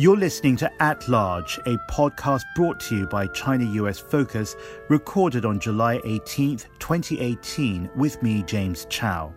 You're listening to At Large, a podcast brought to you by China US Focus, recorded on July 18th, 2018, with me, James Chau.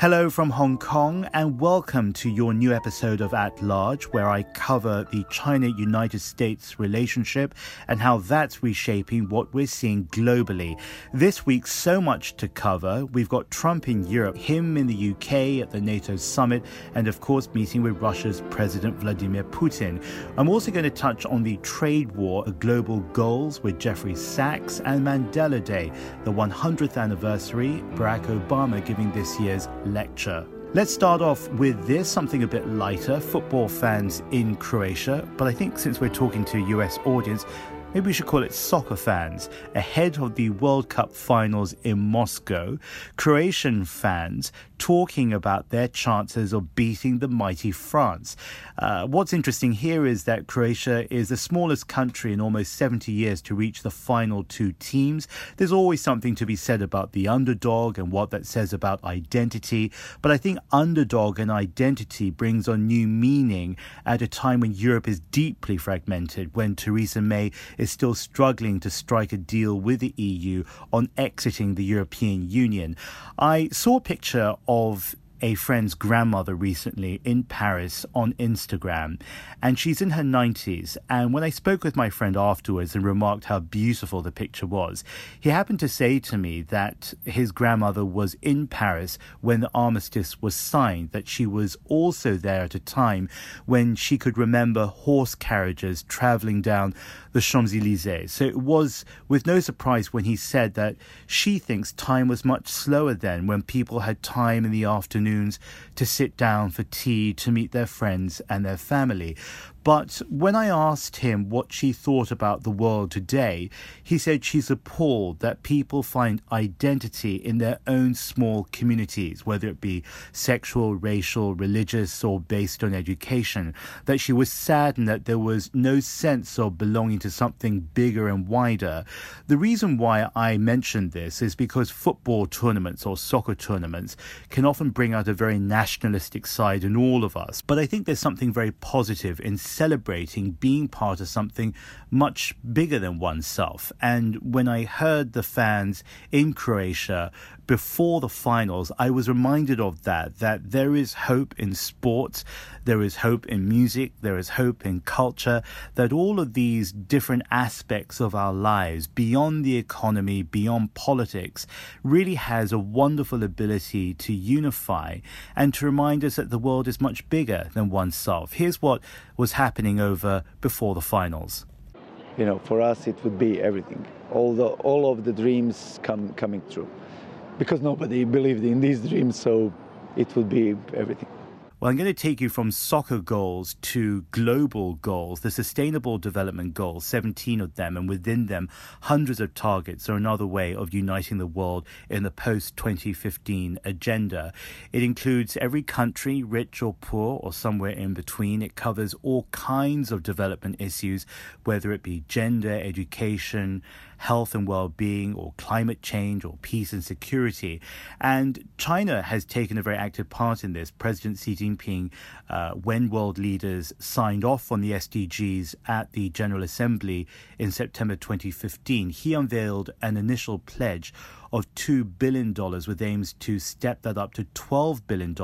Hello from Hong Kong, and welcome to your new episode of At Large, where I cover the China United States relationship and how that's reshaping what we're seeing globally. This week, so much to cover. We've got Trump in Europe, him in the UK at the NATO summit, and of course, meeting with Russia's President Vladimir Putin. I'm also going to touch on the trade war, global goals with Jeffrey Sachs, and Mandela Day, the 100th anniversary, Barack Obama giving this year's lecture. Let's start off with this, something a bit lighter football fans in Croatia. But I think since we're talking to a US audience, maybe we should call it soccer fans, ahead of the World Cup finals in Moscow, Croatian fans talking about their chances of beating the mighty France. Uh, what's interesting here is that Croatia is the smallest country in almost 70 years to reach the final two teams. There's always something to be said about the underdog and what that says about identity, but I think underdog and identity brings on new meaning at a time when Europe is deeply fragmented, when Theresa May is still struggling to strike a deal with the EU on exiting the European Union. I saw a picture of a friend's grandmother recently in Paris on Instagram, and she's in her 90s. And when I spoke with my friend afterwards and remarked how beautiful the picture was, he happened to say to me that his grandmother was in Paris when the armistice was signed, that she was also there at a time when she could remember horse carriages traveling down the Champs Elysees. So it was with no surprise when he said that she thinks time was much slower then, when people had time in the afternoon afternoons to sit down for tea to meet their friends and their family. But when I asked him what she thought about the world today, he said she's appalled that people find identity in their own small communities, whether it be sexual, racial, religious, or based on education. That she was saddened that there was no sense of belonging to something bigger and wider. The reason why I mentioned this is because football tournaments or soccer tournaments can often bring out a very nationalistic side in all of us. But I think there's something very positive in celebrating being part of something much bigger than oneself. And when I heard the fans in Croatia before the finals, I was reminded of that, that there is hope in sports, there is hope in music, there is hope in culture, that all of these different aspects of our lives, beyond the economy, beyond politics, really has a wonderful ability to unify and to remind us that the world is much bigger than oneself. Here's what was happening over before the finals. You know, for us, it would be everything. All the all of the dreams come coming true because nobody believed in these dreams, so it would be everything. Well, I'm going to take you from soccer goals to global goals, the Sustainable Development Goals, 17 of them, and within them, hundreds of targets are another way of uniting the world in the post 2015 agenda. It includes every country, rich or poor, or somewhere in between. It covers all kinds of development issues, whether it be gender, education, health and well being, or climate change, or peace and security. And China has taken a very active part in this. President Xi Jinping, uh, when world leaders signed off on the SDGs at the General Assembly in September 2015, he unveiled an initial pledge of $2 billion with aims to step that up to $12 billion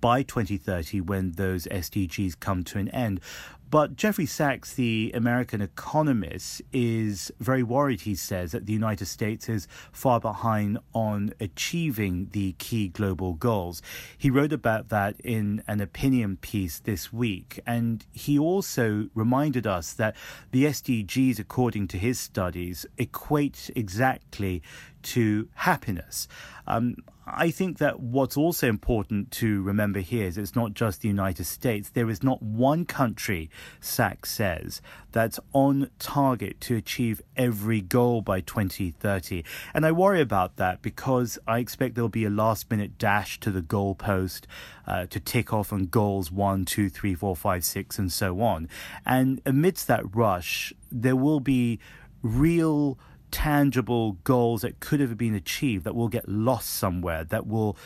by 2030 when those SDGs come to an end. But Jeffrey Sachs, the American economist, is very worried, he says, that the United States is far behind on achieving the key global goals. He wrote about that in an opinion piece this week. And he also reminded us that the SDGs, according to his studies, equate exactly to happiness. Um, I think that what's also important to remember here is it's not just the United States. There is not one country, Sachs says, that's on target to achieve every goal by 2030. And I worry about that because I expect there'll be a last minute dash to the goalpost uh, to tick off on goals one, two, three, four, five, six, and so on. And amidst that rush, there will be real tangible goals that could have been achieved that will get lost somewhere, that will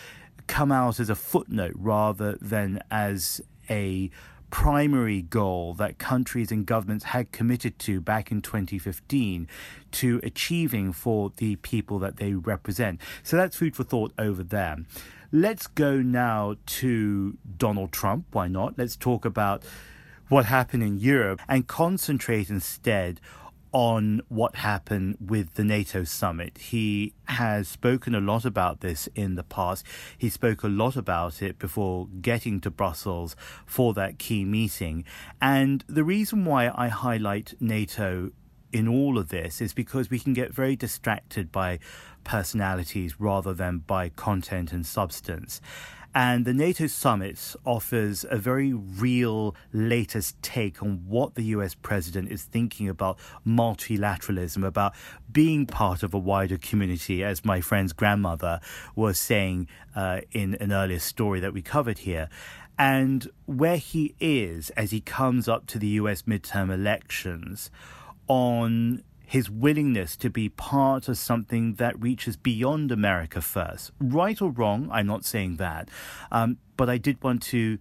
come out as a footnote rather than as a primary goal that countries and governments had committed to back in 2015 to achieving for the people that they represent. So that's food for thought over there. Let's go now to Donald Trump. Why not? Let's talk about what happened in Europe and concentrate instead on what happened with the NATO summit. He has spoken a lot about this in the past. He spoke a lot about it before getting to Brussels for that key meeting. And the reason why I highlight NATO in all of this is because we can get very distracted by personalities rather than by content and substance. And the NATO summit offers a very real latest take on what the US president is thinking about multilateralism, about being part of a wider community, as my friend's grandmother was saying uh, in an earlier story that we covered here. And where he is as he comes up to the US midterm elections on his willingness to be part of something that reaches beyond America first. Right or wrong, I'm not saying that, um, but I did want to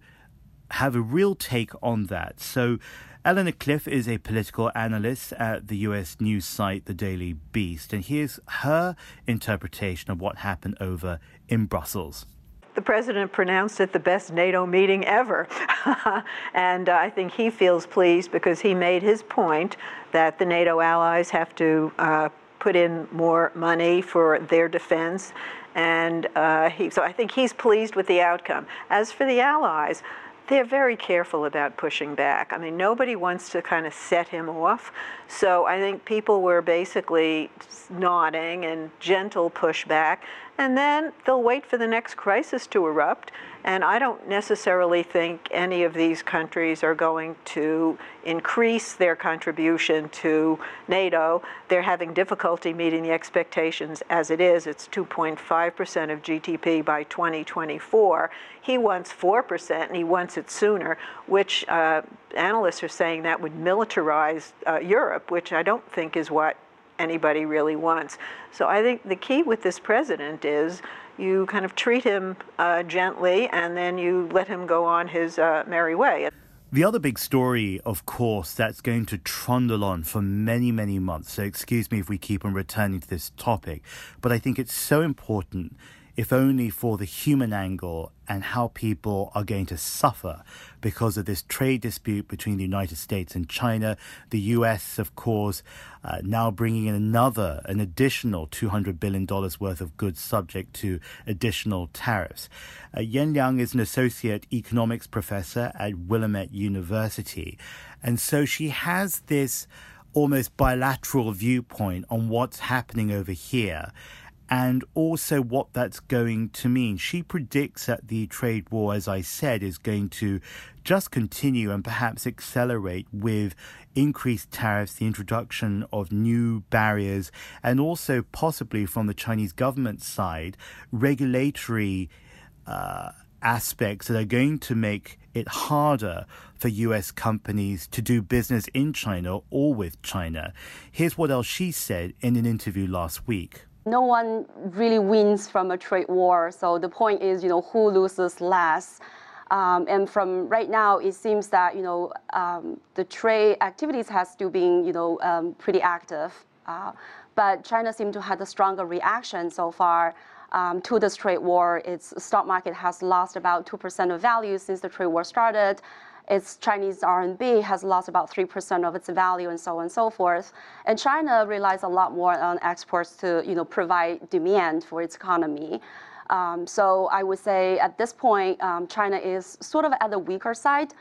have a real take on that. So, Eleanor Clift is a political analyst at the US news site The Daily Beast, and here's her interpretation of what happened over in Brussels the president pronounced it the best NATO meeting ever. and uh, I think he feels pleased because he made his point that the NATO allies have to uh, put in more money for their defense. And uh, he, so I think he's pleased with the outcome. As for the allies, they're very careful about pushing back. I mean, nobody wants to kind of set him off. So I think people were basically nodding and gentle pushback. And then they'll wait for the next crisis to erupt. And I don't necessarily think any of these countries are going to increase their contribution to NATO. They're having difficulty meeting the expectations as it is. It's 2.5% of GDP by 2024. He wants 4%, and he wants it sooner, which uh, analysts are saying that would militarize uh, Europe, which I don't think is what anybody really wants. So I think the key with this president is you kind of treat him uh, gently and then you let him go on his uh, merry way. The other big story, of course, that's going to trundle on for many, many months. So, excuse me if we keep on returning to this topic, but I think it's so important if only for the human angle and how people are going to suffer because of this trade dispute between the United States and China. The US, of course, uh, now bringing in another, an additional $200 billion worth of goods subject to additional tariffs. Uh, Yan Liang is an associate economics professor at Willamette University. And so she has this almost bilateral viewpoint on what's happening over here and also what that's going to mean. She predicts that the trade war, as I said, is going to just continue and perhaps accelerate with increased tariffs, the introduction of new barriers, and also possibly from the Chinese government side, regulatory uh, aspects that are going to make it harder for US companies to do business in China or with China. Here's what else she said in an interview last week no one really wins from a trade war. So the point is, you know, who loses less. Um, and from right now, it seems that you know um, the trade activities has still been you know um, pretty active, uh, but China seems to have a stronger reaction so far um, to this trade war. Its stock market has lost about two percent of value since the trade war started its Chinese RMB has lost about 3% of its value and so on and so forth. And China relies a lot more on exports to you know, provide demand for its economy. Um, so I would say at this point, um, China is sort of at the weaker side.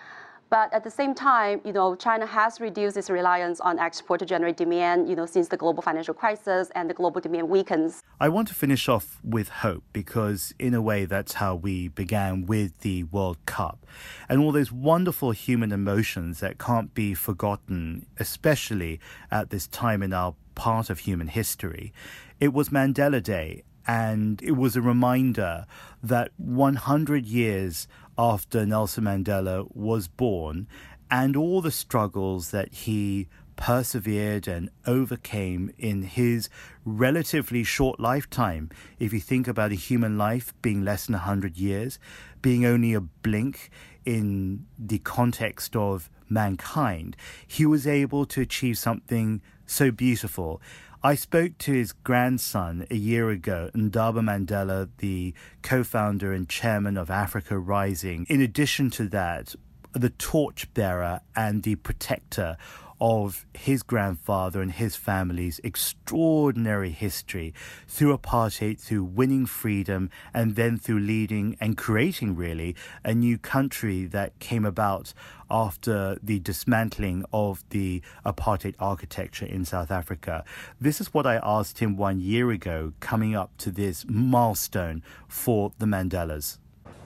But at the same time, you know, China has reduced its reliance on export to generate demand, you know, since the global financial crisis and the global demand weakens. I want to finish off with hope because in a way that's how we began with the World Cup and all those wonderful human emotions that can't be forgotten, especially at this time in our part of human history. It was Mandela Day and it was a reminder that 100 years after Nelson Mandela was born and all the struggles that he persevered and overcame in his relatively short lifetime. If you think about a human life being less than 100 years, being only a blink in the context of mankind, he was able to achieve something so beautiful. I spoke to his grandson a year ago, Ndaba Mandela, the co founder and chairman of Africa Rising. In addition to that, the torchbearer and the protector of his grandfather and his family's extraordinary history through apartheid, through winning freedom, and then through leading and creating really a new country that came about after the dismantling of the apartheid architecture in South Africa. This is what I asked him one year ago, coming up to this milestone for the Mandelas.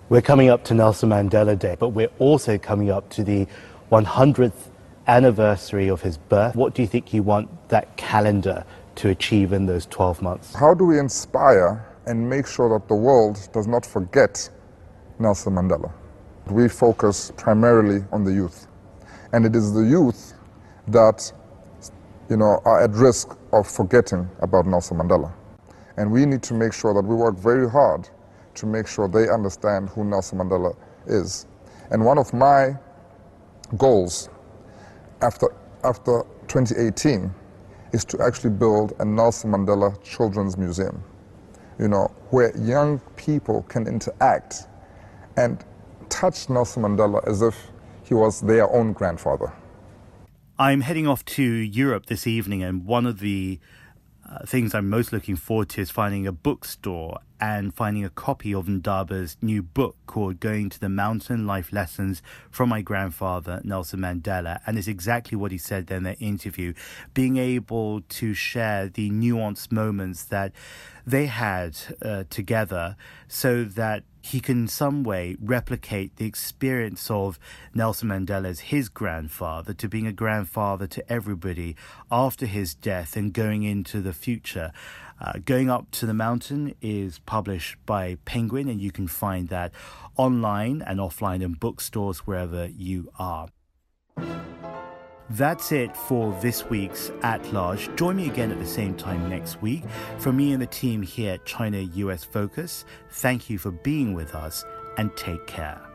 We're coming up to Nelson Mandela Day, but we're also coming up to the 100th anniversary of his birth. What do you think you want that calendar to achieve in those 12 months? How do we inspire and make sure that the world does not forget Nelson Mandela? We focus primarily on the youth. And it is the youth that you know, are at risk of forgetting about Nelson Mandela. And we need to make sure that we work very hard to make sure they understand who Nelson Mandela is. And one of my goals after, after 2018 is to actually build a Nelson Mandela Children's Museum, you know, where young people can interact and touch Nelson Mandela as if he was their own grandfather. I'm heading off to Europe this evening, and one of the uh, things I'm most looking forward to is finding a bookstore and finding a copy of Ndaba's new book called Going to the Mountain Life Lessons from My Grandfather, Nelson Mandela. And it's exactly what he said in that interview being able to share the nuanced moments that they had uh, together so that he can some way replicate the experience of Nelson Mandela as his grandfather to being a grandfather to everybody after his death and going into the future. Uh, Going Up to the Mountain is published by Penguin, and you can find that online and offline in bookstores wherever you are. That's it for this week's At Large. Join me again at the same time next week. From me and the team here at China US Focus, thank you for being with us and take care.